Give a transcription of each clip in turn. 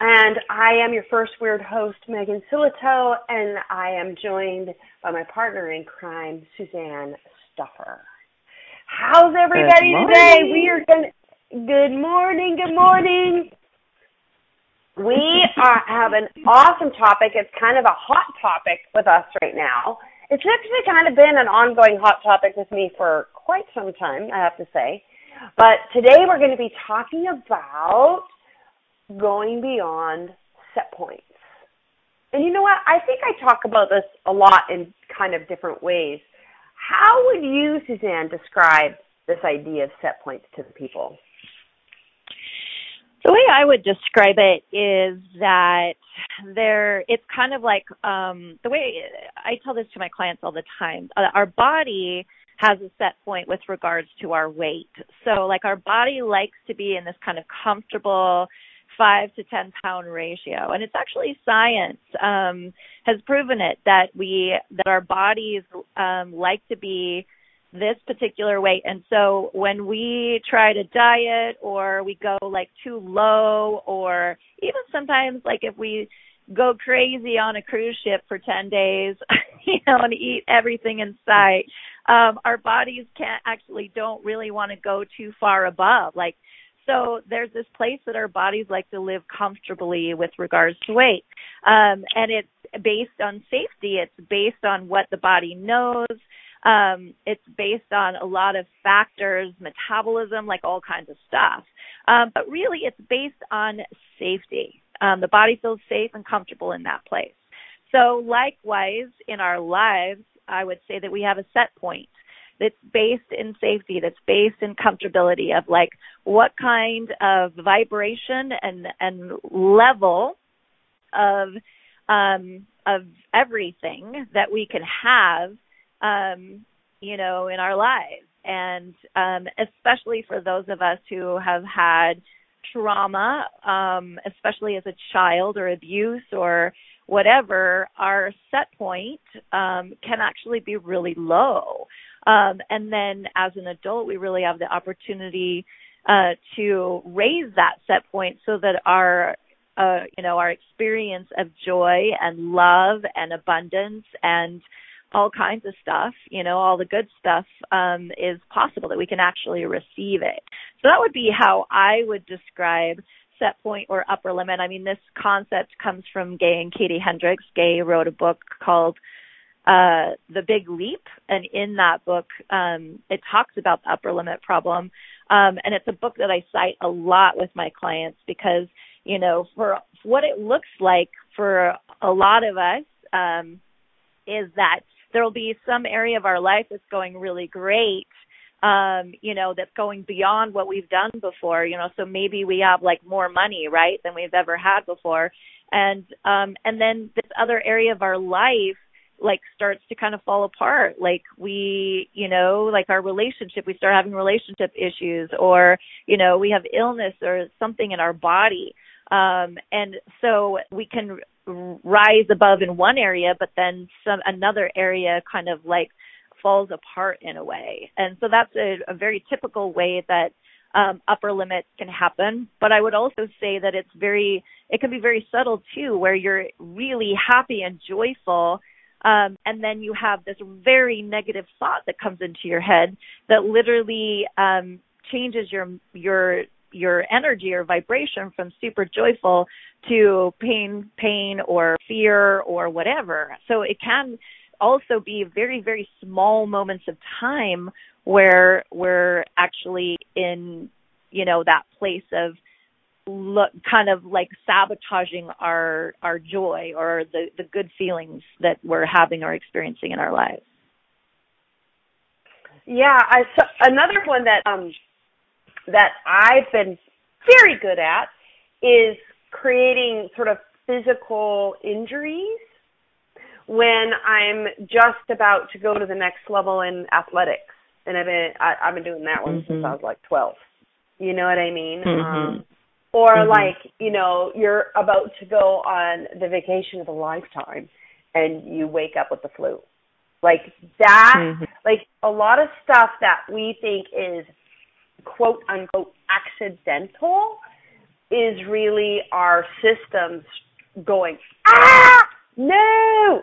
And I am your first weird host, Megan Sillito, and I am joined by my partner in crime, Suzanne Stoffer. How's everybody today? We are going to, good morning, good morning. We are, have an awesome topic. It's kind of a hot topic with us right now. It's actually kind of been an ongoing hot topic with me for quite some time, I have to say. But today we're going to be talking about going beyond set points. And you know what? I think I talk about this a lot in kind of different ways. How would you, Suzanne, describe this idea of set points to the people? The way I would describe it is that there it's kind of like um the way I tell this to my clients all the time. Uh, our body has a set point with regards to our weight. So like our body likes to be in this kind of comfortable five to ten pound ratio. And it's actually science um has proven it that we that our bodies um like to be this particular weight. And so when we try to diet or we go like too low or even sometimes like if we go crazy on a cruise ship for 10 days you know and eat everything in sight um our bodies can't actually don't really want to go too far above. Like so there's this place that our bodies like to live comfortably with regards to weight. Um and it's based on safety. It's based on what the body knows. Um it's based on a lot of factors metabolism like all kinds of stuff. Um but really it's based on safety. Um the body feels safe and comfortable in that place. So likewise in our lives I would say that we have a set point that's based in safety, that's based in comfortability of like what kind of vibration and and level of um of everything that we can have um you know in our lives and um especially for those of us who have had trauma um especially as a child or abuse or whatever, our set point um, can actually be really low. Um, and then as an adult, we really have the opportunity uh, to raise that set point so that our uh, you know our experience of joy and love and abundance and all kinds of stuff, you know, all the good stuff um, is possible that we can actually receive it. So that would be how I would describe set point or upper limit. I mean, this concept comes from Gay and Katie Hendricks. Gay wrote a book called uh, The Big Leap, and in that book, um, it talks about the upper limit problem. Um, and it's a book that I cite a lot with my clients because, you know, for what it looks like for a lot of us, um, is that there will be some area of our life that's going really great um you know that's going beyond what we've done before you know so maybe we have like more money right than we've ever had before and um and then this other area of our life like starts to kind of fall apart like we you know like our relationship we start having relationship issues or you know we have illness or something in our body um and so we can rise above in one area but then some another area kind of like falls apart in a way. And so that's a, a very typical way that um, upper limits can happen. But I would also say that it's very, it can be very subtle too, where you're really happy and joyful. Um, and then you have this very negative thought that comes into your head that literally um, changes your your your energy or vibration from super joyful to pain pain or fear or whatever. So it can also be very very small moments of time where we're actually in you know that place of look kind of like sabotaging our our joy or the the good feelings that we're having or experiencing in our lives yeah i so another one that um that i've been very good at is creating sort of physical injuries when i'm just about to go to the next level in athletics and i've been I, i've been doing that one mm-hmm. since i was like 12 you know what i mean mm-hmm. um or mm-hmm. like you know you're about to go on the vacation of a lifetime and you wake up with the flu like that mm-hmm. like a lot of stuff that we think is quote unquote accidental is really our systems going ah no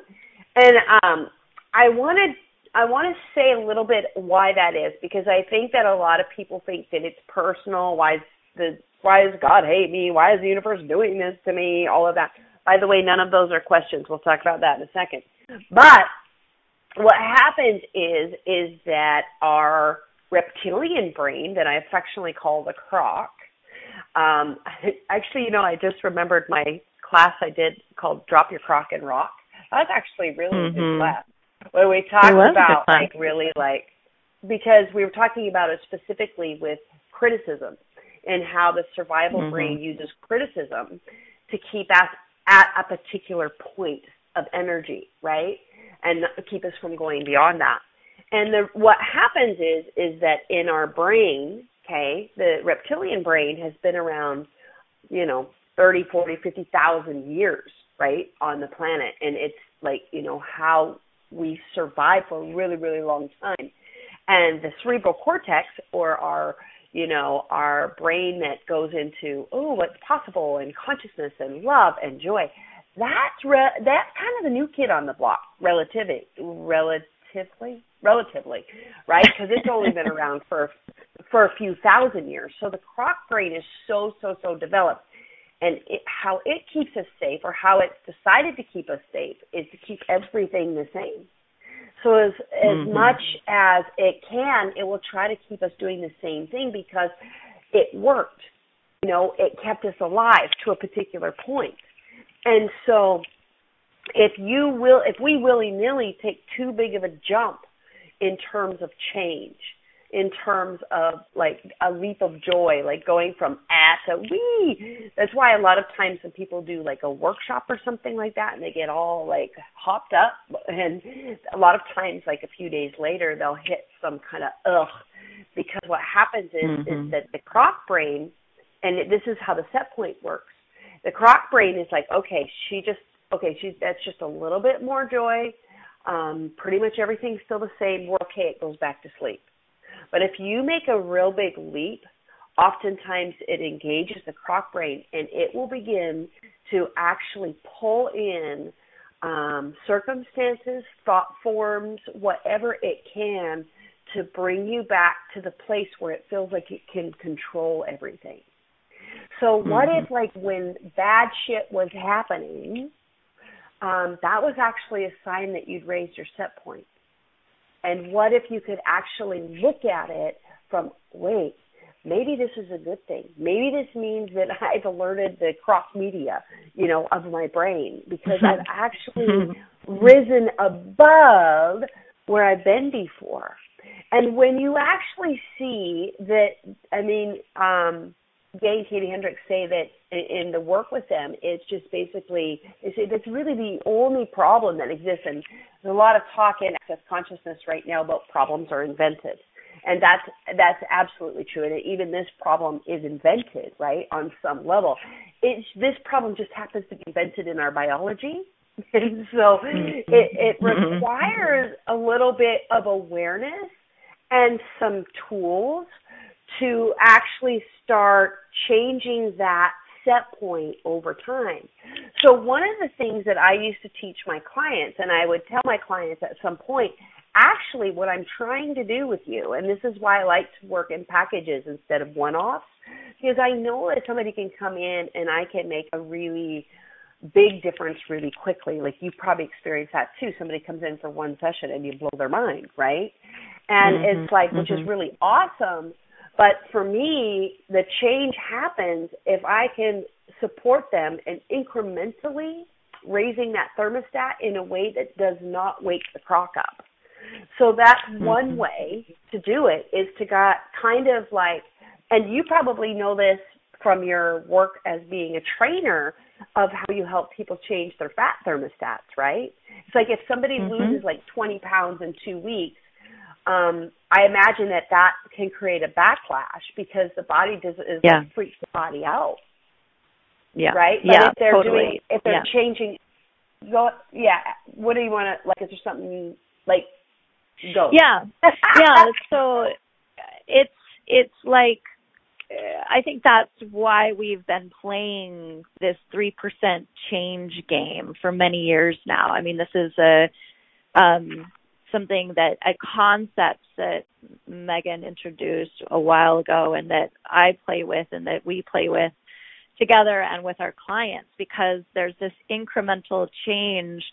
and um i wanted i want to say a little bit why that is because i think that a lot of people think that it's personal why the why does God hate me? Why is the universe doing this to me? All of that. By the way, none of those are questions. We'll talk about that in a second. But what happens is is that our reptilian brain that I affectionately call the croc. Um, actually, you know, I just remembered my class I did called "Drop Your Croc and Rock." That was actually really mm-hmm. good class where we talked about like really like because we were talking about it specifically with criticism and how the survival mm-hmm. brain uses criticism to keep us at a particular point of energy, right? And keep us from going beyond that. And the, what happens is is that in our brain, okay, the reptilian brain has been around, you know, 30, 40, 50,000 years, right, on the planet. And it's like, you know, how we survive for a really, really long time. And the cerebral cortex or our you know, our brain that goes into, oh, what's possible and consciousness and love and joy. That's re- that's kind of the new kid on the block, relatively, relatively, relatively, right? Because it's only been around for for a few thousand years. So the croc brain is so so so developed, and it, how it keeps us safe, or how it's decided to keep us safe, is to keep everything the same. So as as mm-hmm. much as it can, it will try to keep us doing the same thing because it worked. You know, it kept us alive to a particular point. And so if you will if we willy nilly take too big of a jump in terms of change, in terms of like a leap of joy, like going from ah to we. That's why a lot of times when people do like a workshop or something like that and they get all like hopped up and a lot of times like a few days later they'll hit some kind of ugh because what happens is mm-hmm. is that the croc brain and this is how the set point works. The croc brain is like, okay, she just okay, she that's just a little bit more joy. Um, pretty much everything's still the same. We're okay. It goes back to sleep. But if you make a real big leap, oftentimes it engages the croc brain and it will begin to actually pull in um, circumstances, thought forms, whatever it can to bring you back to the place where it feels like it can control everything. So what mm-hmm. if like when bad shit was happening, um, that was actually a sign that you'd raised your set point? And what if you could actually look at it from, wait, maybe this is a good thing. Maybe this means that I've alerted the cross media, you know, of my brain because I've actually risen above where I've been before. And when you actually see that, I mean, um, Gay and Katie Hendricks say that in, the work with them, it's just basically it's, that's really the only problem that exists. And there's a lot of talk in access consciousness right now about problems are invented, and that's that's absolutely true. And even this problem is invented, right, on some level. It's this problem just happens to be invented in our biology, and so mm-hmm. it, it requires a little bit of awareness and some tools to actually start changing that set point over time. So one of the things that I used to teach my clients, and I would tell my clients at some point, actually what I'm trying to do with you, and this is why I like to work in packages instead of one-offs, because I know that somebody can come in and I can make a really big difference really quickly. Like you probably experienced that too. Somebody comes in for one session and you blow their mind, right? And mm-hmm, it's like, mm-hmm. which is mm-hmm. really awesome. But for me, the change happens if I can support them and incrementally raising that thermostat in a way that does not wake the croc up. So that's mm-hmm. one way to do it is to got kind of like, and you probably know this from your work as being a trainer of how you help people change their fat thermostats, right? It's like if somebody mm-hmm. loses like 20 pounds in two weeks, um, I imagine that that can create a backlash because the body does is yeah. like freaks the body out. Yeah. Right. But yeah. If they're totally. doing, if they're yeah. changing, go. Yeah. What do you want to like? Is there something like? Go. Yeah. yeah. So it's it's like I think that's why we've been playing this 3% change game for many years now. I mean, this is a um something that a concept that Megan introduced a while ago and that I play with and that we play with together and with our clients because there's this incremental change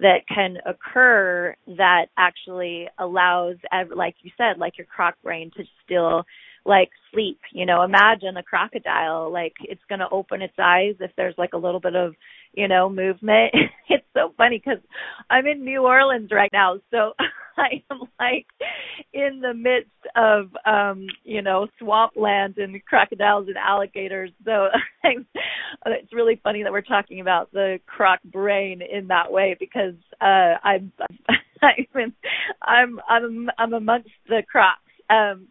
that can occur that actually allows like you said like your croc brain to still like sleep. You know, imagine a crocodile, like it's going to open its eyes if there's like a little bit of, you know, movement. it's so funny because I'm in New Orleans right now. So I am like in the midst of, um, you know, swampland and crocodiles and alligators. So I'm, it's really funny that we're talking about the croc brain in that way because, uh, I'm, I'm, I'm, I'm, I'm amongst the crocs. Um,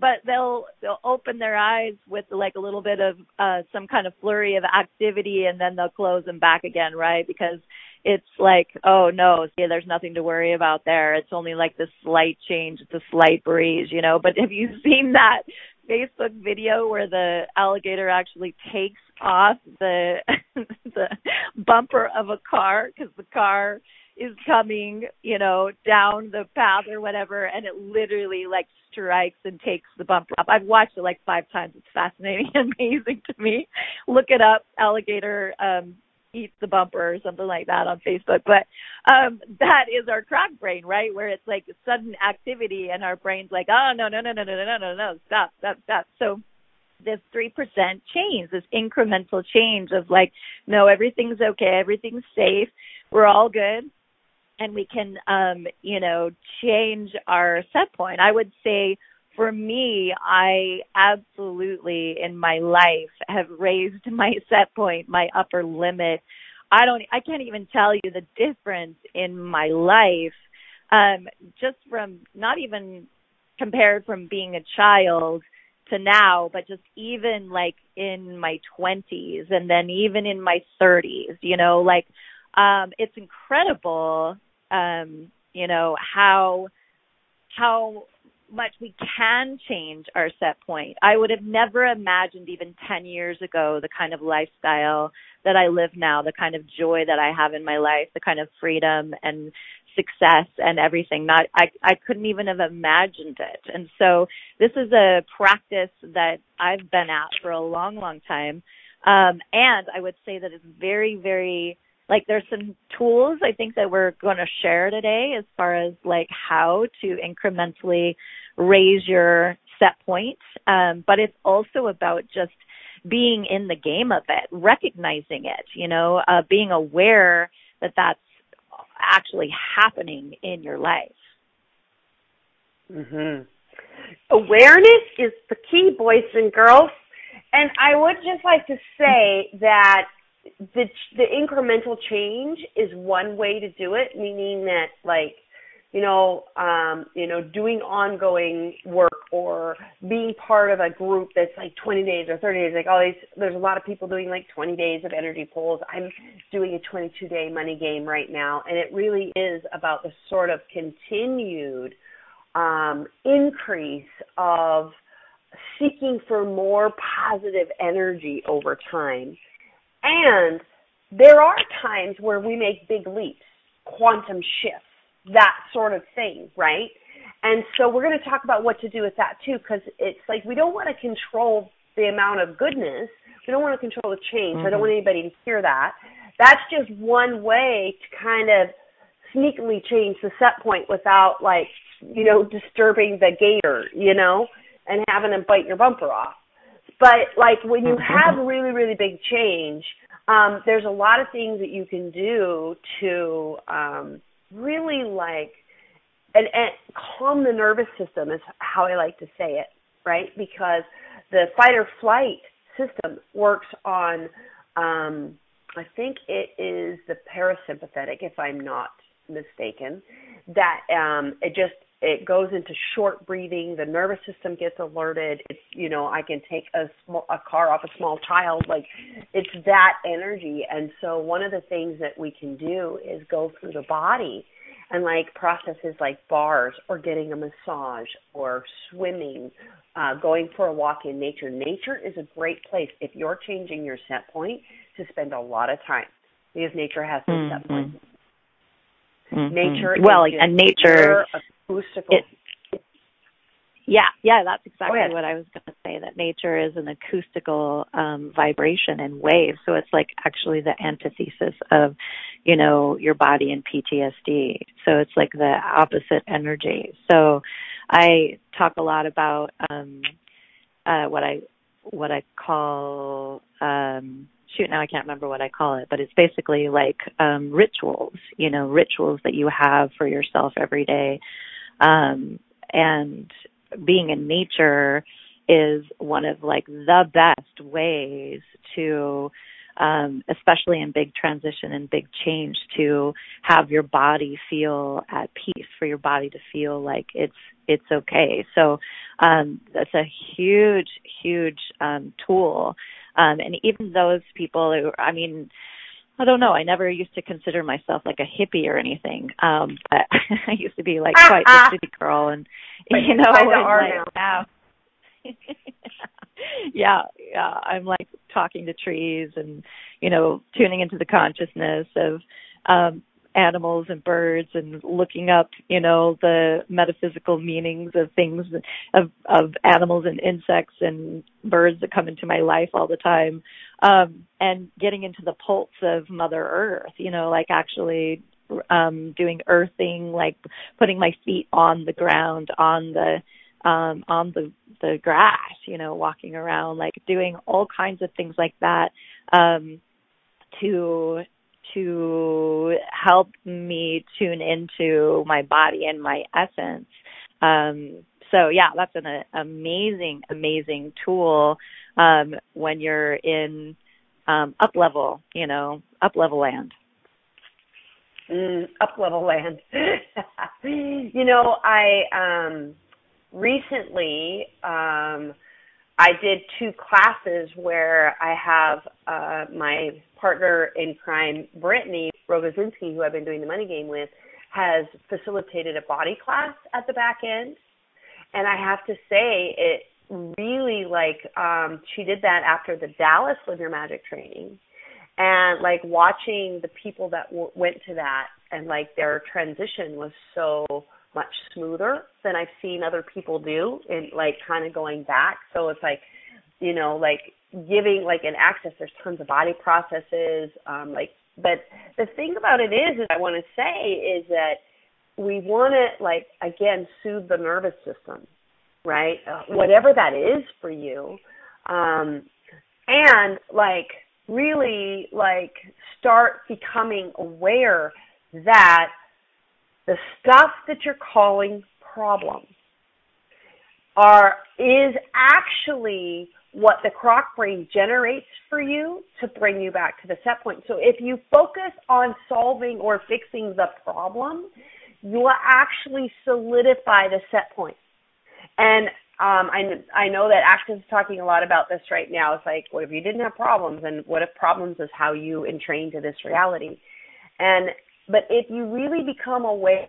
but they'll they'll open their eyes with like a little bit of uh some kind of flurry of activity and then they'll close them back again right? Because it's like oh no see there's nothing to worry about there. It's only like this slight change it's a slight breeze you know? But have you seen that facebook video where the alligator actually takes off the the bumper of a car? Because the car is coming, you know, down the path or whatever, and it literally like strikes and takes the bumper up. I've watched it like five times. It's fascinating and amazing to me. Look it up, alligator um eats the bumper or something like that on Facebook. But um that is our croc brain, right? Where it's like sudden activity and our brain's like, Oh no, no, no, no, no, no, no, no, no, stop, stop, stop. So this 3% change, this incremental change of like, no, everything's okay, everything's safe, we're all good and we can um you know change our set point. I would say for me i absolutely in my life have raised my set point my upper limit. I don't i can't even tell you the difference in my life um just from not even compared from being a child to now, but just even like in my 20s and then even in my 30s, you know, like um it's incredible um, you know, how how much we can change our set point. I would have never imagined even 10 years ago the kind of lifestyle that I live now, the kind of joy that I have in my life, the kind of freedom and success and everything. Not I I couldn't even have imagined it. And so this is a practice that I've been at for a long long time. Um and I would say that it's very very like there's some tools I think that we're going to share today as far as like how to incrementally raise your set point. Um, but it's also about just being in the game of it, recognizing it, you know, uh, being aware that that's actually happening in your life. Mhm. Awareness is the key, boys and girls. And I would just like to say that the the incremental change is one way to do it, meaning that like you know, um, you know, doing ongoing work or being part of a group that's like 20 days or 30 days. Like all these, there's a lot of people doing like 20 days of energy pulls. I'm doing a 22 day money game right now, and it really is about the sort of continued um, increase of seeking for more positive energy over time and there are times where we make big leaps, quantum shifts, that sort of thing, right? And so we're going to talk about what to do with that too, because it's like we don't want to control the amount of goodness. We don't want to control the change. Mm-hmm. I don't want anybody to hear that. That's just one way to kind of sneakily change the set point without like, you know, disturbing the gator, you know, and having them bite your bumper off. But like when you have really, really big change, um, there's a lot of things that you can do to um, really like and, and calm the nervous system is how I like to say it, right? Because the fight or flight system works on um, I think it is the parasympathetic, if I'm not mistaken, that um, it just it goes into short breathing. The nervous system gets alerted. It's you know I can take a small a car off a small child. Like it's that energy. And so one of the things that we can do is go through the body and like processes like bars or getting a massage or swimming, uh, going for a walk in nature. Nature is a great place if you're changing your set point to spend a lot of time because nature has no mm-hmm. set point. Mm-hmm. Nature well, is and nature acoustical. It, yeah, yeah, that's exactly what I was going to say. That nature is an acoustical um, vibration and wave, so it's like actually the antithesis of, you know, your body and PTSD. So it's like the opposite energy. So I talk a lot about um, uh, what I what I call um, shoot now I can't remember what I call it, but it's basically like um rituals, you know, rituals that you have for yourself every day. Um and being in nature is one of like the best ways to um, especially in big transition and big change to have your body feel at peace for your body to feel like it's it's okay. So um, that's a huge huge um, tool. Um, and even those people who, I mean, I don't know. I never used to consider myself like a hippie or anything. Um, but I used to be like quite a city girl and but you know, and like now yeah, yeah. I'm like talking to trees and, you know, tuning into the consciousness of um animals and birds and looking up, you know, the metaphysical meanings of things of of animals and insects and birds that come into my life all the time. Um and getting into the pulse of Mother Earth, you know, like actually um doing earthing, like putting my feet on the ground, on the um on the the grass, you know, walking around, like doing all kinds of things like that um to to help me tune into my body and my essence. Um, so yeah, that's an a, amazing, amazing tool um, when you're in um, up level, you know, up level land. Mm, up level land. you know, I um, recently um, I did two classes where I have uh, my partner in crime, Brittany Rogozinski, who I've been doing the money game with, has facilitated a body class at the back end. And I have to say, it really like um she did that after the Dallas Live Your Magic training, and like watching the people that w- went to that and like their transition was so much smoother than I've seen other people do and like kind of going back. So it's like, you know, like giving like an access, there's tons of body processes, um, like, but the thing about it is, is I want to say is that we want to like, again, soothe the nervous system, right? Uh, whatever that is for you. Um, and like really like start becoming aware that the stuff that you're calling problems are is actually what the croc brain generates for you to bring you back to the set point. So if you focus on solving or fixing the problem, you will actually solidify the set point. And um, I I know that is talking a lot about this right now. It's like, what if you didn't have problems, and what if problems is how you entrain to this reality? And but if you really become aware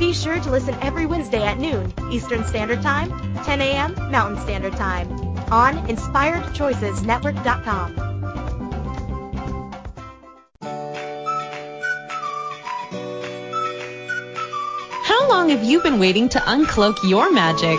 Be sure to listen every Wednesday at noon Eastern Standard Time, 10 a.m. Mountain Standard Time on InspiredChoicesNetwork.com. How long have you been waiting to uncloak your magic?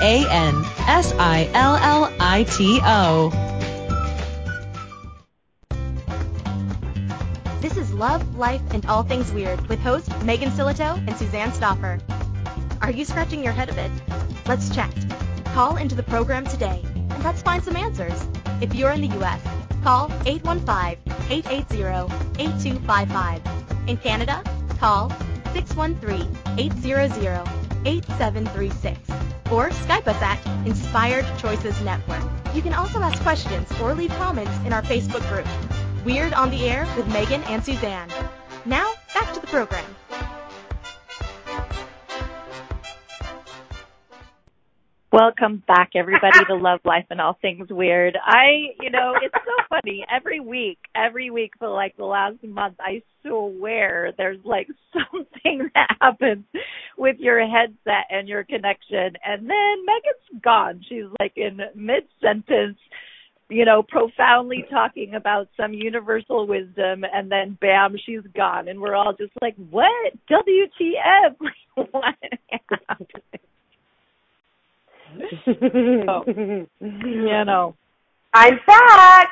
M-E-G-A-N-S-I-L-L-I-T-O. This is Love, Life, and All Things Weird with hosts Megan Sillito and Suzanne Stoffer. Are you scratching your head a bit? Let's chat. Call into the program today and let's find some answers. If you're in the U.S., call 815-880-8255. In Canada, call 613-800-8736 or Skype us at Inspired Choices Network. You can also ask questions or leave comments in our Facebook group. Weird on the Air with Megan and Suzanne. Now, back to the program. Welcome back, everybody, to Love, Life, and All Things Weird. I, you know, it's so funny. Every week, every week for like the last month, I swear there's like something that happens with your headset and your connection. And then Megan's gone. She's like in mid sentence, you know, profoundly talking about some universal wisdom. And then bam, she's gone. And we're all just like, what? WTF? what happened? Oh, you know, I'm back.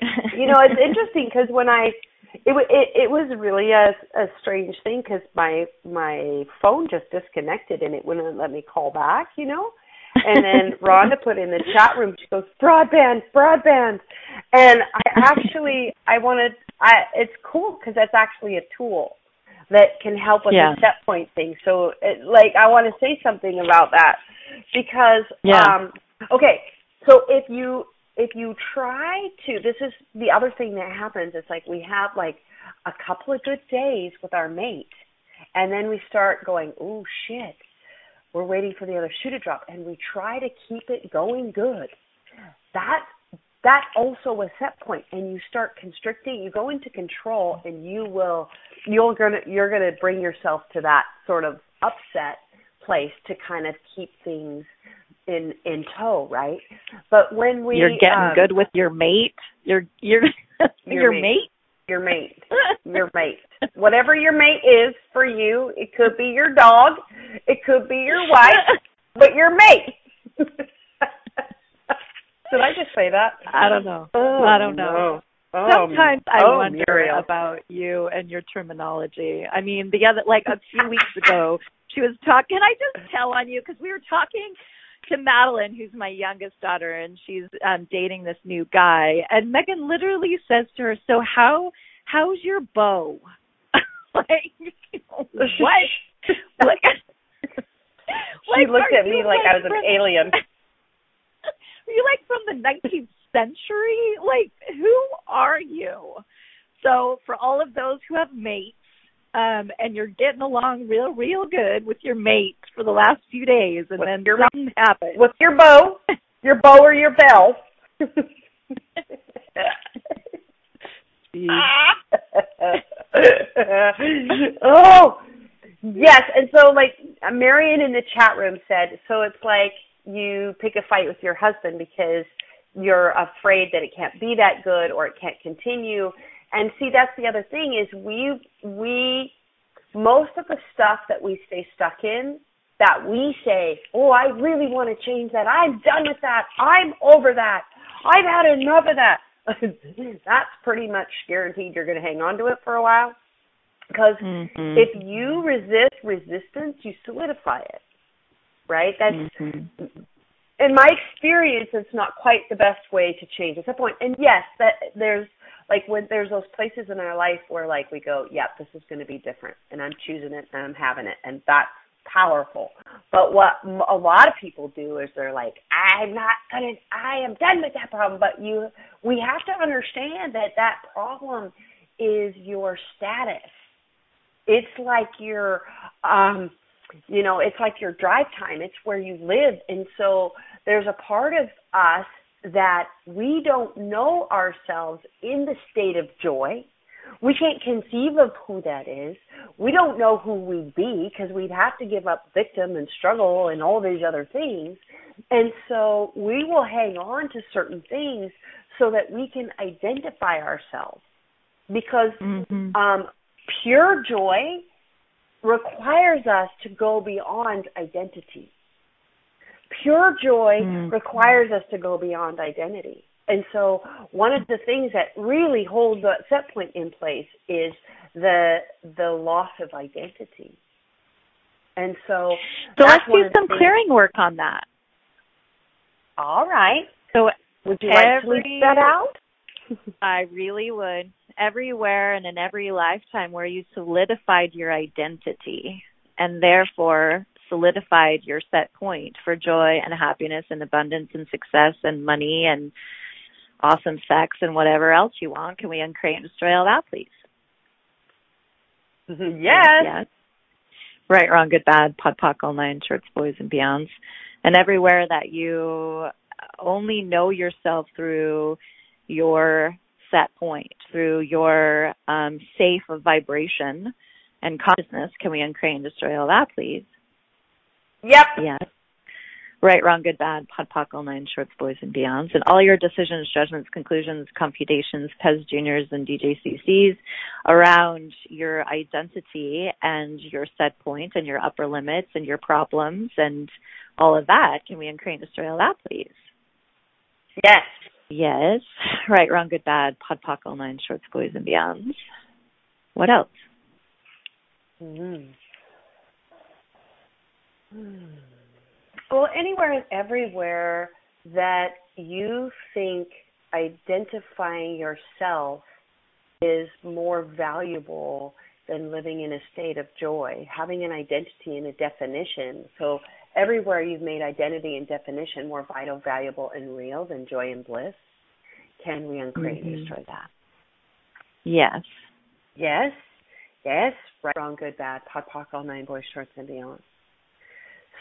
you know, it's interesting because when I it, it it was really a a strange thing because my my phone just disconnected and it wouldn't let me call back. You know. and then Rhonda put in the chat room. She goes, "Broadband, broadband," and I actually I wanted. I it's cool because that's actually a tool that can help with Yeah. the set point thing. So, it, like, I want to say something about that because, Yeah. um, okay, so if you if you try to, this is the other thing that happens. It's like we have like a couple of good days with our mate, and then we start going, oh shit, we're waiting for the other shoe to drop, and we try to keep it going good. That that also a set point and you start constricting you go into control and you will you're gonna you're gonna bring yourself to that sort of upset place to kind of keep things in in tow right but when we you're getting um, good with your mate. You're you're Your your mate. mate. your mate your mate whatever your mate is for you it could be your dog it could be your wife but your mate did i just say that I don't know. Oh, I don't know. no. Oh, Sometimes I oh, wonder Muriel. about you and your terminology. I mean, the other like a few weeks ago, she was talking. Can I just tell on you because we were talking to Madeline, who's my youngest daughter, and she's um dating this new guy. And Megan literally says to her, "So how how's your beau?" like what? like, She looked at me like I was an alien. Are you like from the 19th century? Like, who are you? So, for all of those who have mates, um, and you're getting along real, real good with your mate for the last few days, and With then your something happens. With your beau, your beau or your bell. oh, yes. And so, like, Marion in the chat room said, so it's like you pick a fight with your husband because you're afraid that it can't be that good or it can't continue. And see, that's the other thing is we we most of the stuff that we stay stuck in that we say, oh, I really want to change that. I'm done with that. I'm over that. I've had enough of that. That's pretty much guaranteed you're going to hang on to it for a while. Because mm-hmm. if you resist resistance, you solidify it. Right? That's mm-hmm. in my experience it's not quite the best way to change at that point. And yes, that there's like when there's those places in our life where like we go, yep, this is going to be different and I'm choosing it and I'm having it and that's powerful. But what a lot of people do is they're like, I'm not gonna, I am done with that problem. But you, we have to understand that that problem is your status. It's like your, um, you know, it's like your drive time. It's where you live, and so there's a part of us that we don't know ourselves in the state of joy we can't conceive of who that is. We don't know who we'd be because we'd have to give up victim and struggle and all these other things. And so we will hang on to certain things so that we can identify ourselves. Because mm-hmm. um, pure joy requires us to go beyond identity. Pure joy mm-hmm. requires us to go beyond identity. And so one of the things that really holds that set point in place is the the loss of identity. And so So let's do some clearing work on that. All right. So would you like to leave that out? I really would. Everywhere and in every lifetime where you solidified your identity and therefore solidified your set point for joy and happiness and abundance and success and money and awesome sex and whatever else you want. Can we uncreate and destroy all that, please? yes. Yes. Right, wrong, good, bad, POD POC, all nine, shorts, boys, and beyonds. And everywhere that you only know yourself through your set point, through your um, safe vibration and consciousness, can we uncreate and destroy all that, please? Yep. Yes right, wrong, good, bad, POD POC, all nine shorts, boys, and beyonds, and all your decisions, judgments, conclusions, computations, Pez Juniors, and DJCCs around your identity and your set point and your upper limits and your problems and all of that. Can we uncreate and destroy all that, please? Yes. Yes. Right, wrong, good, bad, POD POC, all nine shorts, boys, and beyonds. What else? Hmm well, anywhere and everywhere that you think identifying yourself is more valuable than living in a state of joy, having an identity and a definition. So everywhere you've made identity and definition more vital, valuable, and real than joy and bliss, can we uncreate mm-hmm. and destroy that? Yes. Yes. Yes. Right, wrong, good, bad, POD POC, all nine boys, shorts, and beyond.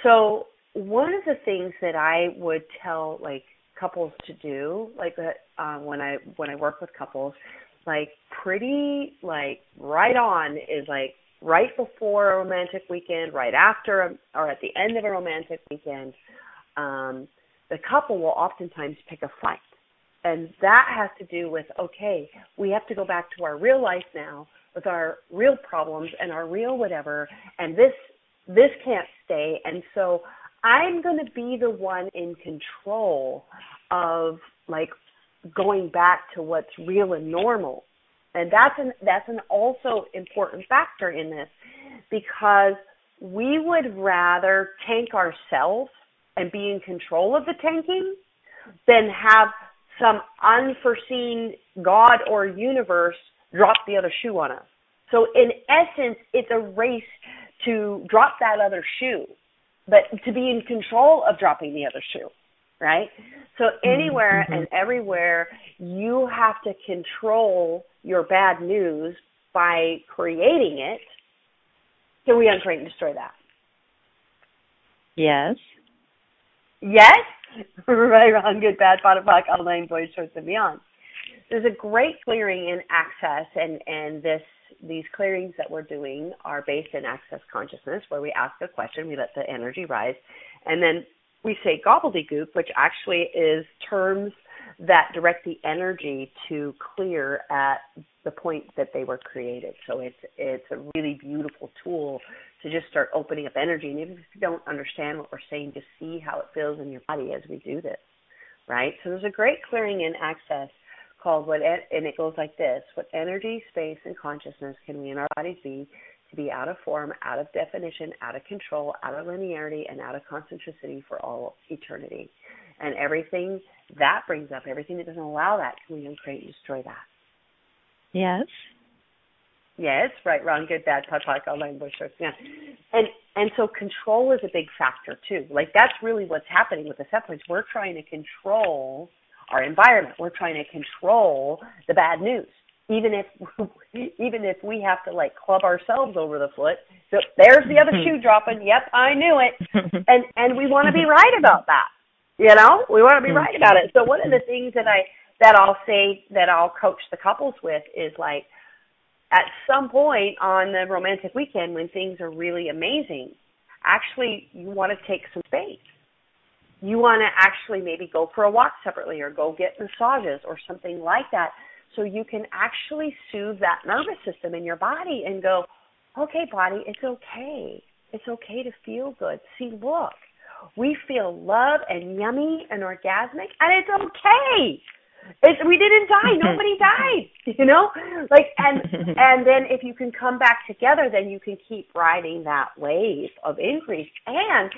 So one of the things that I would tell like couples to do, like that uh, when I when I work with couples, like pretty like right on is like right before a romantic weekend, right after, a, or at the end of a romantic weekend. Um, the couple will oftentimes pick a fight, and that has to do with okay, we have to go back to our real life now with our real problems and our real whatever, and this this can't stay, and so I'm going to be the one in control of like going back to what's real and normal. And that's an that's an also important factor in this because we would rather tank ourselves and be in control of the tanking than have some unforeseen God or universe drop the other shoe on us. So in essence, it's a race to drop that other shoe but to be in control of dropping the other shoe, right? So mm-hmm. anywhere mm-hmm. and everywhere, you have to control your bad news by creating it. Can we uncreate and destroy that? Yes. Yes? right, wrong, good, bad, bottom, black, all nine boys, shorts, and beyond. There's a great clearing in access and, and this these clearings that we're doing are based in access consciousness, where we ask a question, we let the energy rise, and then we say gobbledygook, which actually is terms that direct the energy to clear at the point that they were created. So it's it's a really beautiful tool to just start opening up energy. And even if you don't understand what we're saying, just see how it feels in your body as we do this, right? So there's a great clearing in access called what, and it goes like this: What energy, space, and consciousness can we in our bodies be to be out of form, out of definition, out of control, out of linearity, and out of concentricity for all eternity? And everything that brings up, everything that doesn't allow that, can we uncreate and destroy that? Yes. Yes, right, wrong, good, bad, POD, POC, all nine Yeah. And and so control is a big factor too. Like that's really what's happening with the set points. We're trying to control our environment. We're trying to control the bad news. Even if even if we have to like club ourselves over the foot. So there's the other shoe dropping. Yep, I knew it. And and we want to be right about that. You know? We want to be right about it. So one of the mm-hmm. things that I that I'll say that I'll coach the couples with is like at some point on the romantic weekend when things are really amazing, actually you want to take some space. You want to actually maybe go for a walk separately or go get massages or something like that so you can actually soothe that nervous system in your body and go, okay, body, it's okay. It's okay to feel good. See, look, we feel love and yummy and orgasmic, and it's okay. It's we didn't die. Nobody died. You know, like and and then if you can come back together, then you can keep riding that wave of increase. And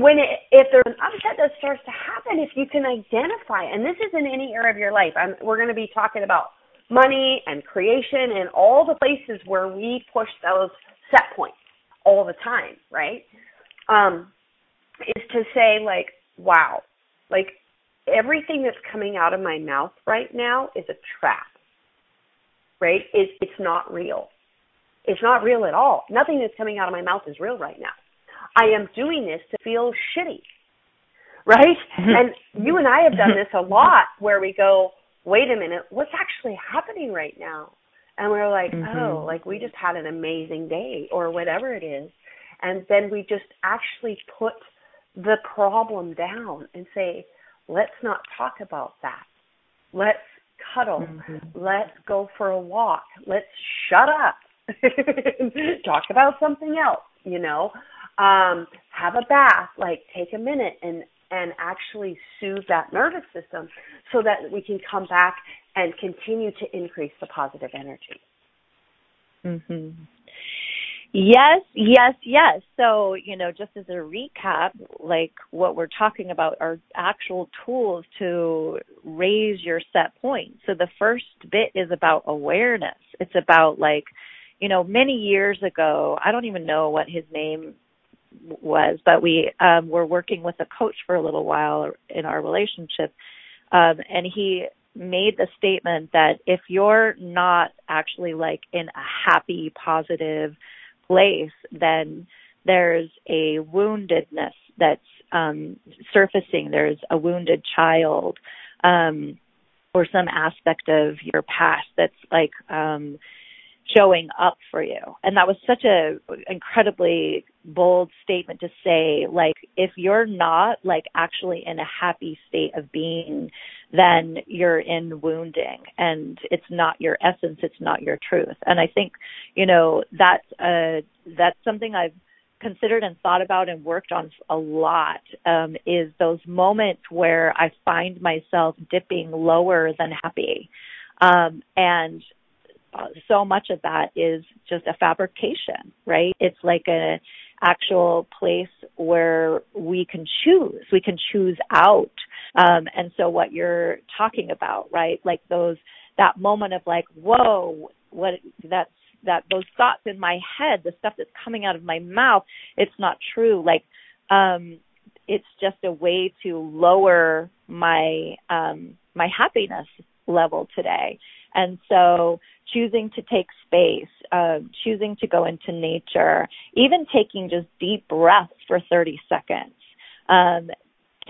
when it, if there's an upset that starts to happen, if you can identify, and this is in any area of your life, I'm, we're going to be talking about money and creation and all the places where we push those set points all the time, right? Um, is to say like, wow, like everything that's coming out of my mouth right now is a trap. Right? It's it's not real. It's not real at all. Nothing that's coming out of my mouth is real right now. I am doing this to feel shitty. Right? And you and I have done this a lot where we go, wait a minute, what's actually happening right now? And we're like, mm-hmm. oh, like we just had an amazing day or whatever it is. And then we just actually put the problem down and say, let's not talk about that. Let's cuddle. Mm-hmm. Let's go for a walk. Let's shut up. talk about something else, you know. Um, have a bath, like take a minute and and actually soothe that nervous system so that we can come back and continue to increase the positive energy. Mhm. Yes, yes, yes. So, you know, just as a recap, like what we're talking about are actual tools to raise your set point. So the first bit is about awareness. It's about like, you know, many years ago, I don't even know what his name was, but we um were working with a coach for a little while in our relationship. Um and he made the statement that if you're not actually like in a happy, positive, place, then there's a woundedness that's um, surfacing. There's a wounded child um, or some aspect of your past that's like um, showing up for you. And that was such a incredibly bold statement to say like if you're not like actually in a happy state of being then you're in wounding and it's not your essence it's not your truth and i think you know that's uh that's something i've considered and thought about and worked on a lot um is those moments where i find myself dipping lower than happy um and uh, so much of that is just a fabrication, right? It's like a actual place where we can choose. We can choose out. Um, and so what you're talking about, right? Like those, that moment of like, whoa, what, that's, that those thoughts in my head, the stuff that's coming out of my mouth, it's not true. Like, um, it's just a way to lower my, um, my happiness level today. And so choosing to take space, uh, choosing to go into nature, even taking just deep breaths for 30 seconds, um,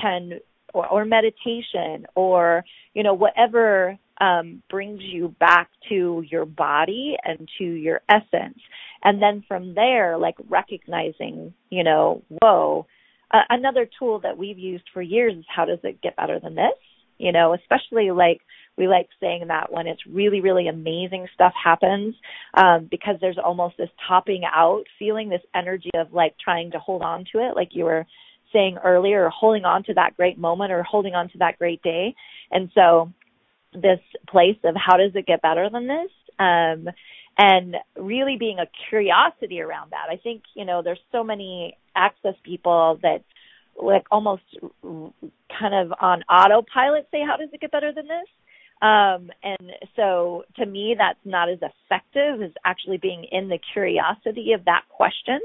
can, or, or meditation or, you know, whatever um, brings you back to your body and to your essence. And then from there, like recognizing, you know, whoa, uh, another tool that we've used for years is how does it get better than this? you know, especially like we like saying that when it's really, really amazing stuff happens, um, because there's almost this topping out feeling, this energy of like trying to hold on to it, like you were saying earlier, or holding on to that great moment or holding on to that great day. And so this place of how does it get better than this? Um, and really being a curiosity around that. I think, you know, there's so many access people that like almost kind of on autopilot say, how does it get better than this? Um, and so to me, that's not as effective as actually being in the curiosity of that question.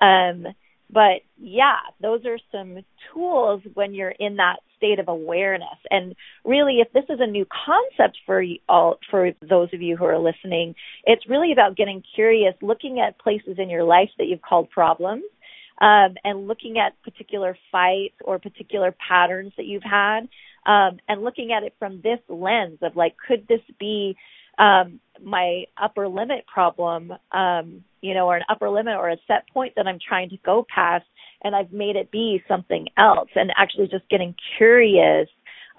Um, but yeah, those are some tools when you're in that state of awareness. And really, if this is a new concept for you all, for those of you who are listening, it's really about getting curious, looking at places in your life that you've called problems, um, and looking at particular fights or particular patterns that you've had, um, and looking at it from this lens of like, could this be um, my upper limit problem, um, you know, or an upper limit or a set point that I'm trying to go past, and I've made it be something else, and actually just getting curious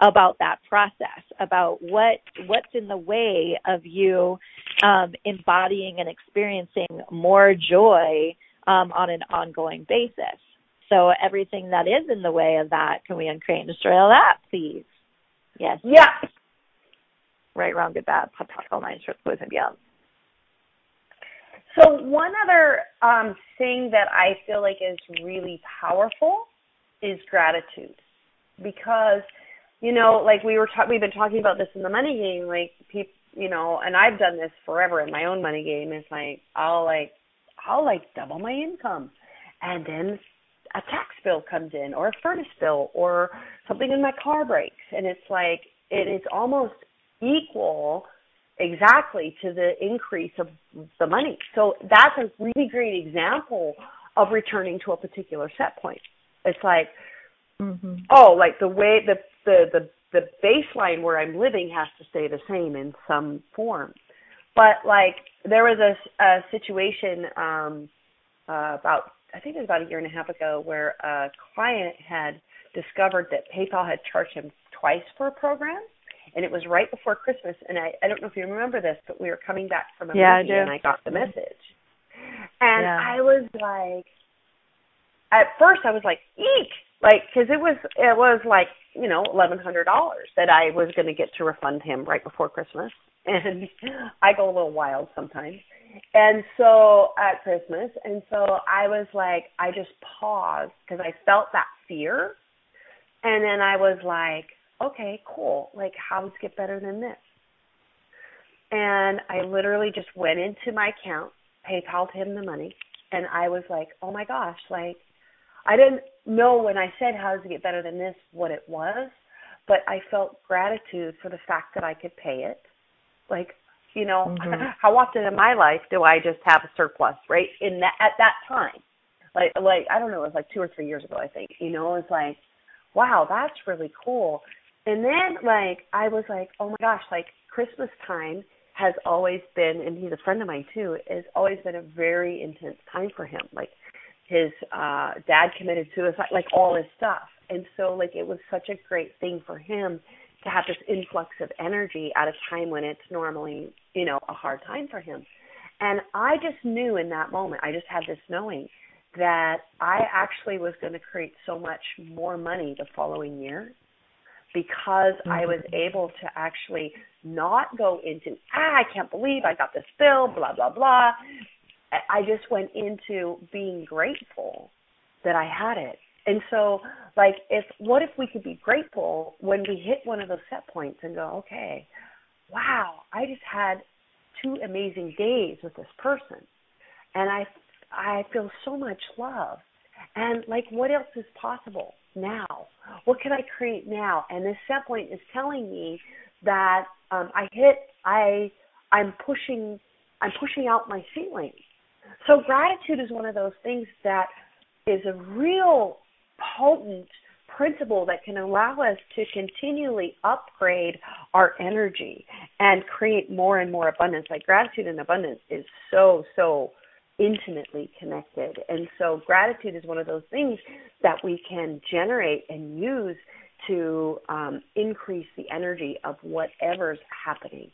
about that process, about what what's in the way of you um, embodying and experiencing more joy um, on an ongoing basis. So everything that is in the way of that, can we uncreate and destroy all that, please? Yes. Yeah right, wrong, good, bad, POD, POC, all nine boys and beyond. So one other um, thing that I feel like is really powerful is gratitude, because you know, like we were ta- we've been talking about this in the money game, like people, you know, and I've done this forever in my own money game. It's like I'll like I'll like double my income, and then a tax bill comes in, or a furnace bill, or something in my car breaks, and it's like it is almost equal exactly to the increase of the money. So that's a really great example of returning to a particular set point. It's like, mm-hmm. oh, like the way the, the the the baseline where I'm living has to stay the same in some form. But like there was a, a situation um, uh, about I think it was about a year and a half ago where a client had discovered that PayPal had charged him twice for a program and it was right before Christmas. And I, I don't know if you remember this, but we were coming back from a yeah, movie, I and I got the message, and yeah. I was like, at first I was like, eek, like because it was it was like you know eleven hundred dollars that I was going to get to refund him right before Christmas, and I go a little wild sometimes. And so at Christmas, and so I was like, I just paused because I felt that fear. And then I was like, okay, cool. Like, how does it get better than this? And I literally just went into my account, PayPal'd him the money, and I was like, oh my gosh, like, I didn't know when I said how does it get better than this what it was, but I felt gratitude for the fact that I could pay it. Like, you know, mm-hmm. how often in my life do I just have a surplus, right? In that at that time. Like like I don't know, it was like two or three years ago I think. You know, it's like, wow, that's really cool. And then like I was like, oh my gosh, like Christmas time has always been, and he's a friend of mine too, has always been a very intense time for him. Like his uh dad committed suicide, like all his stuff. And so like it was such a great thing for him to have this influx of energy at a time when it's normally, you know, a hard time for him. And I just knew in that moment, I just had this knowing that I actually was going to create so much more money the following year because mm-hmm. I was able to actually not go into, ah, I can't believe I got this bill, blah, blah, blah. I just went into being grateful that I had it. And so, like, if what if we could be grateful when we hit one of those set points and go, okay, wow, I just had two amazing days with this person, and I I feel so much love, and like, what else is possible? now? What can I create now? And this set point is telling me that um, I hit I I'm pushing I'm pushing out my ceiling. So gratitude is one of those things that is a real potent principle that can allow us to continually upgrade our energy and create more and more abundance. Like gratitude and abundance is so so intimately connected. And so gratitude is one of those things that we can generate and use to um, increase the energy of whatever's happening,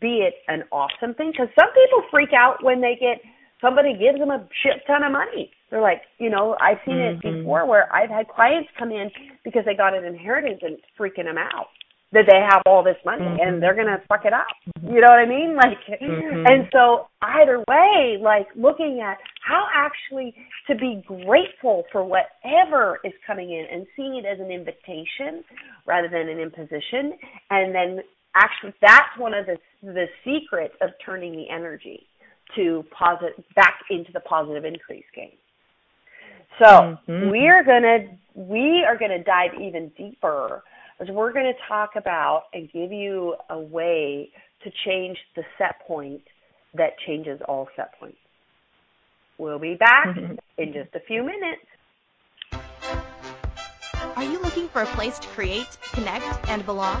be it an awesome thing. Because some people freak out when they get somebody gives them a shit ton of money. They're like, you know, I've seen mm-hmm. it before where I've had clients come in because they got an inheritance and it's freaking them out that they have all this money mm-hmm. and they're gonna fuck it up. You know what I mean? Like, mm-hmm. and so either way, like looking at how actually to be grateful for whatever is coming in and seeing it as an invitation rather than an imposition, and then actually that's one of the the secrets of turning the energy to positive back into the positive increase game. So mm-hmm. we're gonna we are gonna dive even deeper as we're going to talk about and give you a way to change the set point that changes all set points. We'll be back mm-hmm. in just a few minutes. Are you looking for a place to create, connect, and belong?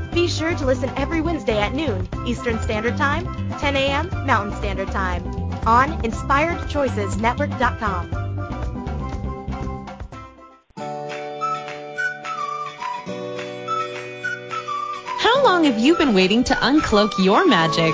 Be sure to listen every Wednesday at noon Eastern Standard Time, 10 a.m. Mountain Standard Time on InspiredChoicesNetwork.com. How long have you been waiting to uncloak your magic?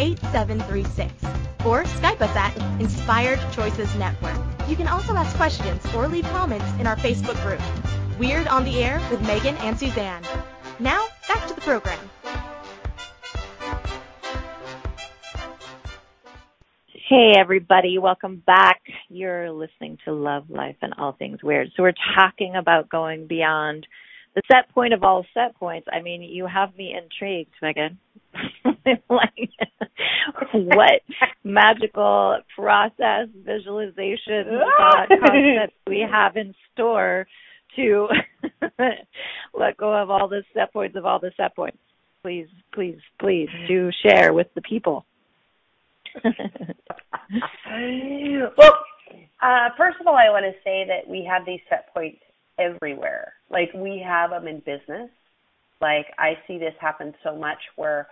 613-800-8736 or Skype us at Inspired Choices Network. You can also ask questions or leave comments in our Facebook group. Weird on the Air with Megan and Suzanne. Now, back to the program. Hey, everybody. Welcome back. You're listening to Love, Life, and All Things Weird. So, we're talking about going beyond the set point of all set points. I mean, you have me intrigued, Megan. like, what magical process, visualization, thought concept we have in store to let go of all the set points of all the set points? Please, please, please do share with the people. well, uh, first of all, I want to say that we have these set points everywhere. Like we have them in business. Like I see this happen so much where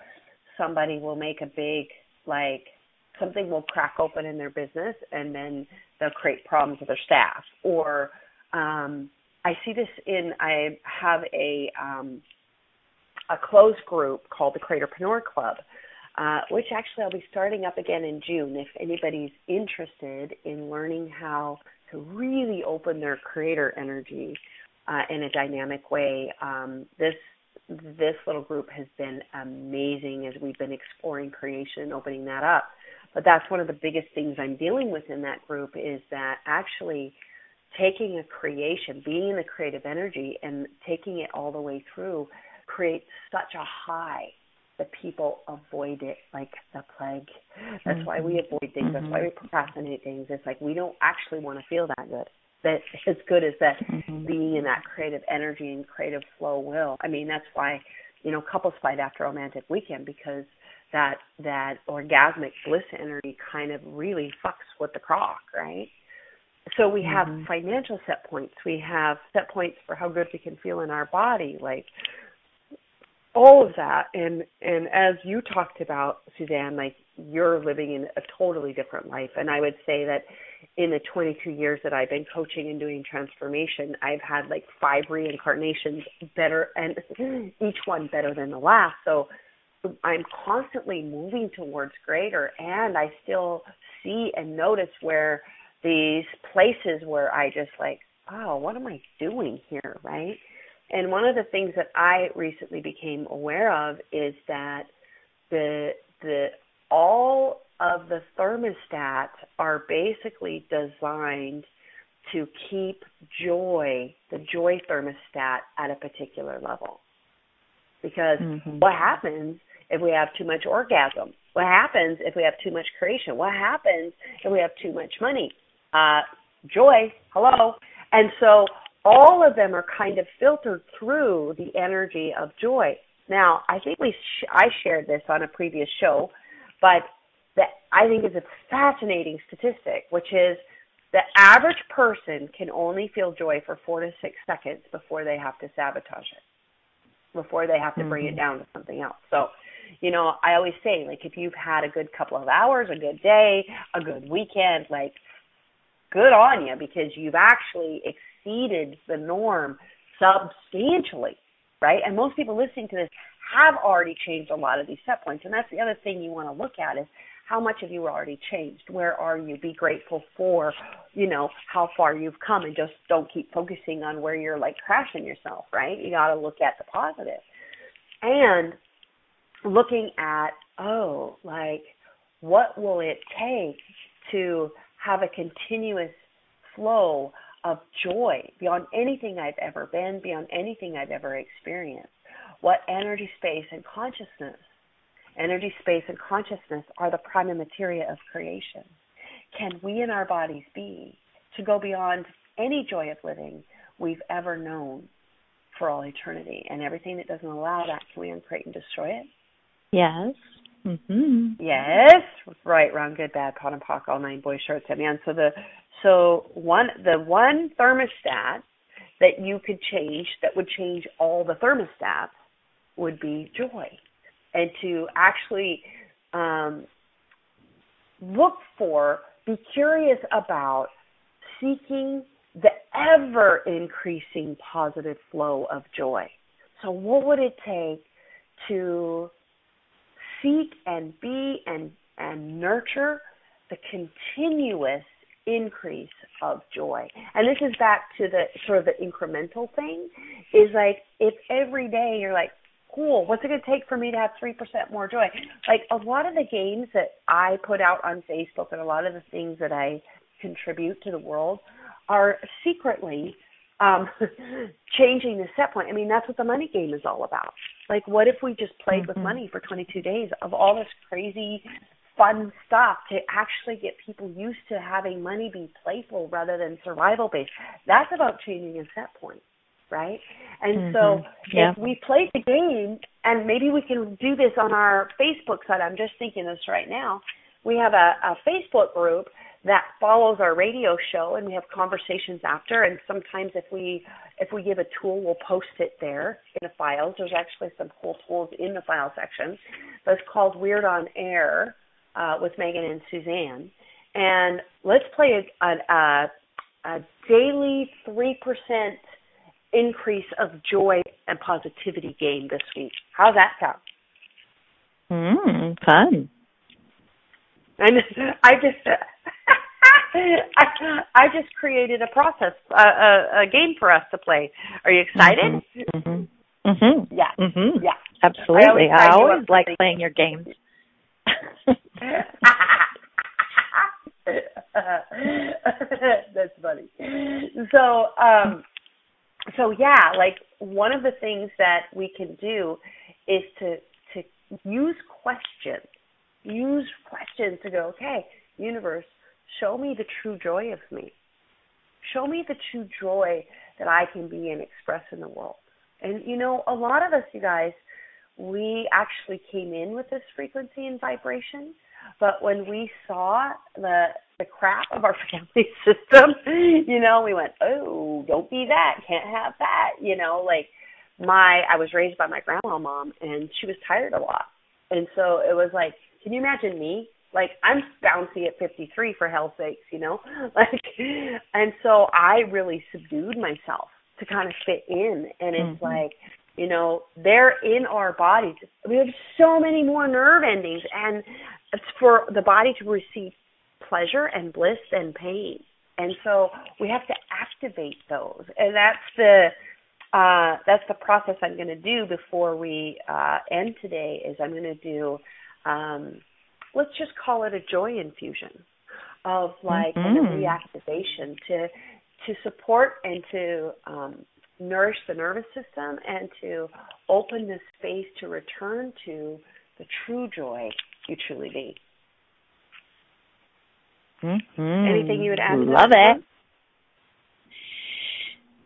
somebody will make a big like something will crack open in their business and then they'll create problems with their staff or um I see this in I have a um a closed group called the Creatorpreneur Club uh, which actually I'll be starting up again in June. If anybody's interested in learning how to really open their creator energy uh, in a dynamic way, um, this this little group has been amazing as we've been exploring creation and opening that up. But that's one of the biggest things I'm dealing with in that group is that actually taking a creation, being in the creative energy and taking it all the way through creates such a high that people avoid it like the plague. That's why we mm-hmm. avoid things. That's why we mm-hmm. procrastinate things. It's like we don't actually want to feel that good. That as good as that mm-hmm. being in that creative energy and creative flow will. I mean, that's why you know couples fight after romantic weekend because that that orgasmic bliss energy kind of really fucks with the croc, right? So we have mm-hmm. financial set points. We have set points for how good we can feel in our body, like all of that and and as you talked about Suzanne like you're living in a totally different life. And I would say that in the 22 years that I've been coaching and doing transformation I've had like five reincarnations better and each one better than the last. So I'm constantly moving towards greater and I still see and notice where these places where I just like oh what am I doing here right and one of the things that I recently became aware of is that the the all of the thermostats are basically designed to keep joy, the joy thermostat at a particular level. Because mm-hmm. what happens if we have too much orgasm? What happens if we have too much creation? What happens if we have too much money? Uh, joy, hello. And so all of them are kind of filtered through the energy of joy. Now, I think we sh- I shared this on a previous show, but that I think is a fascinating statistic, which is the average person can only feel joy for four to six seconds before they have to sabotage it, before they have to mm-hmm. bring it mm-hmm. down to something else. So, you know, I always say, like, if you've had a good couple of hours, a good day, a good weekend, like, good on you because you've actually exceeded the norm substantially, right? And most people listening to this have already changed a lot of these set points. And that's the other thing you want to look at is how much have you already changed? Where are you? Be grateful for, you know, how far you've come and just don't keep focusing on where you're like crashing yourself, right? You got to look at the positive. And looking at, oh, like, what will it take to have a continuous flow of joy beyond anything I've ever been, beyond anything I've ever experienced. What energy, space, and consciousness, energy, space, and consciousness are the prima materia of creation. Can we in our bodies be to go beyond any joy of living we've ever known for all eternity? And everything that doesn't allow that, can we uncreate and destroy it? Yes. Mm-hmm. Yes, right, wrong, good, bad, POD and POC, all nine boys, shorts, and man. So the so one the one thermostat that you could change that would change all the thermostats would be joy, and to actually um, look for, be curious about seeking the ever increasing positive flow of joy. So, what would it take to seek and be and and nurture the continuous increase of joy. And this is back to the sort of the incremental thing is like if every day you're like, cool, what's it going to take for me to have 3% more joy? Like a lot of the games that I put out on Facebook and a lot of the things that I contribute to the world are secretly um changing the set point. I mean, that's what the money game is all about. Like what if we just played mm-hmm. with money for 22 days of all this crazy fun stuff to actually get people used to having money be playful rather than survival based. That's about changing a set point, right? And mm-hmm. so yeah. if we play the game, and maybe we can do this on our Facebook side. I'm just thinking this right now. We have a, a Facebook group that follows our radio show and we have conversations after and sometimes if we if we give a tool we'll post it there in the files there's actually some cool tools in the file section but it's called weird on air uh, with Megan and Suzanne, and let's play a, a, a daily three percent increase of joy and positivity game this week. How's that sound? Mm, fun. And I just I, I just created a process, a, a, a game for us to play. Are you excited? Mm-hmm. Mm-hmm. mm-hmm. Yeah. Mm-hmm. Yeah. Absolutely. I, I always like playing your games. That's funny. So, um, so yeah, like one of the things that we can do is to to use questions. Use questions to go, okay, universe, show me the true joy of me. Show me the true joy that I can be and express in the world. And you know, a lot of us, you guys, we actually came in with this frequency and vibration but when we saw the the crap of our family system, you know, we went, "Oh, don't be that. Can't have that." You know, like my I was raised by my grandma mom and she was tired a lot. And so it was like, can you imagine me? Like I'm bouncy at 53 for hell's sakes, you know? Like and so I really subdued myself to kind of fit in and it's mm-hmm. like you know they're in our bodies we have so many more nerve endings and it's for the body to receive pleasure and bliss and pain and so we have to activate those and that's the uh, that's the process I'm going to do before we uh, end today. Is I'm going to do, um, let's just call it a joy infusion of like mm-hmm. a reactivation to to support and to um, nourish the nervous system and to open the space to return to the true joy you truly need. Mm-hmm. Anything you would add? Love it.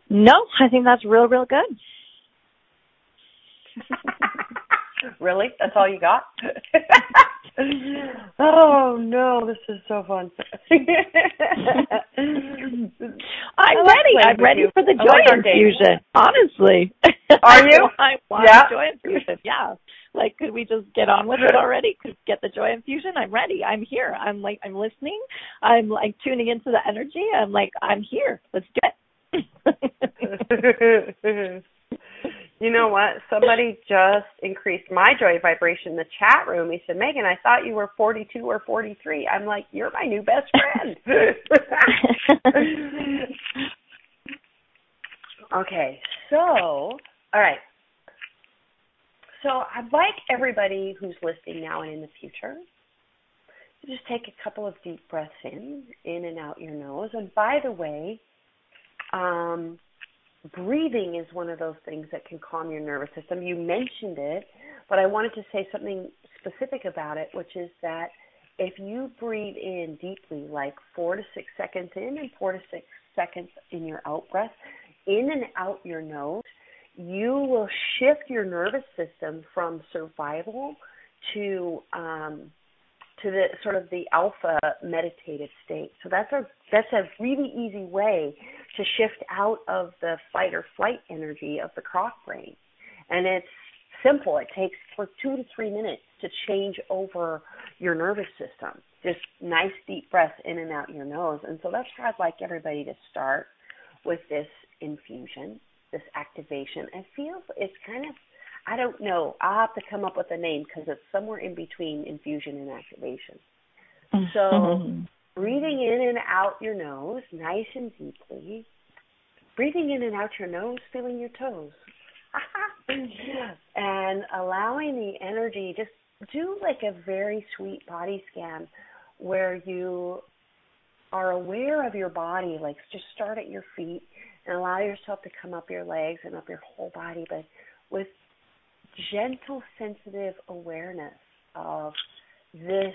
No, I think that's real, real good. really? That's all you got? oh no, this is so fun. I'm ready. I'm ready you. for the joy infusion. Honestly. Are you? I want yeah. joy infusion. Yeah. Like, could we just get on with it already? Could get the joy infusion? I'm ready. I'm here. I'm like, I'm listening. I'm like tuning into the energy. I'm like, I'm here. Let's do it. You know what? Somebody just increased my joy vibration in the chat room. He said, Megan, I thought you were 42 or 43. I'm like, you're my new best friend. okay, so, all right. So I'd like everybody who's listening now and in the future to just take a couple of deep breaths in, in and out your nose. And by the way, um, breathing is one of those things that can calm your nervous system. You mentioned it, but I wanted to say something specific about it, which is that if you breathe in deeply, like four to six seconds in and four to six seconds in your out breath, in and out your nose, you will shift your nervous system from survival to um, to the sort of the alpha meditative state. So that's a that's a really easy way to shift out of the fight or flight energy of the croc brain. And it's simple. It takes for two to three minutes to change over your nervous system. Just nice deep breaths in and out your nose. And so that's where I'd like everybody to start with this infusion, this activation. It feels it's kind of I don't know. I'll have to come up with a name because it's somewhere in between infusion and activation. So, mm-hmm. Breathing in and out your nose, nice and deeply. Breathing in and out your nose, feeling your toes. and allowing the energy, just do like a very sweet body scan where you are aware of your body. Like, just start at your feet and allow yourself to come up your legs and up your whole body, but with gentle, sensitive awareness of this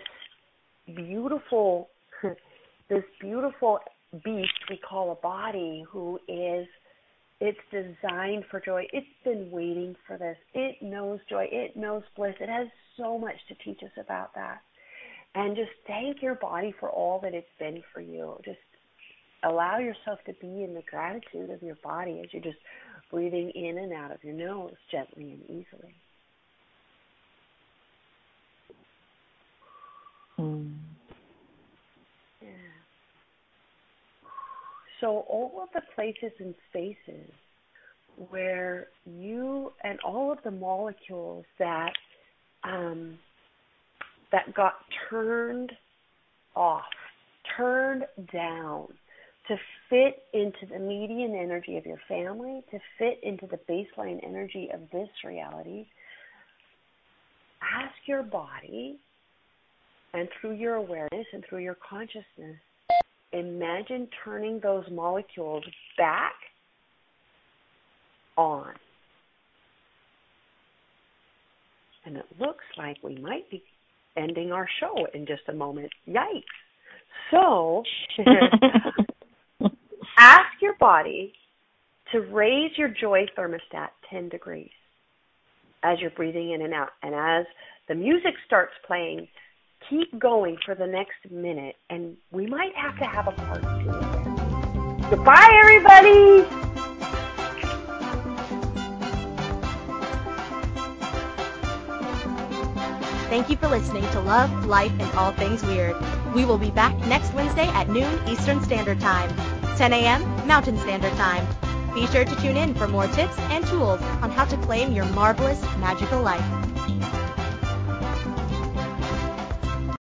beautiful, this beautiful beast we call a body who is it's designed for joy. It's been waiting for this. It knows joy. It knows bliss. It has so much to teach us about that. And just thank your body for all that it's been for you. Just allow yourself to be in the gratitude of your body as you're just breathing in and out of your nose gently and easily. Mm. So all of the places and spaces where you and all of the molecules that um, that got turned off, turned down to fit into the median energy of your family, to fit into the baseline energy of this reality, ask your body, and through your awareness and through your consciousness, imagine turning those molecules back on. And it looks like we might be ending our show in just a moment. Yikes. So, Ask your body to raise your joy thermostat 10 degrees as you're breathing in and out. And as the music starts playing, keep going for the next minute, and we might have to have a part two. Goodbye, everybody! Thank you for listening to Love, Life, and All Things Weird. We will be back next Wednesday at noon Eastern Standard Time, 10 a.m. Mountain Standard Time. Be sure to tune in for more tips and tools on how to claim your marvelous magical life.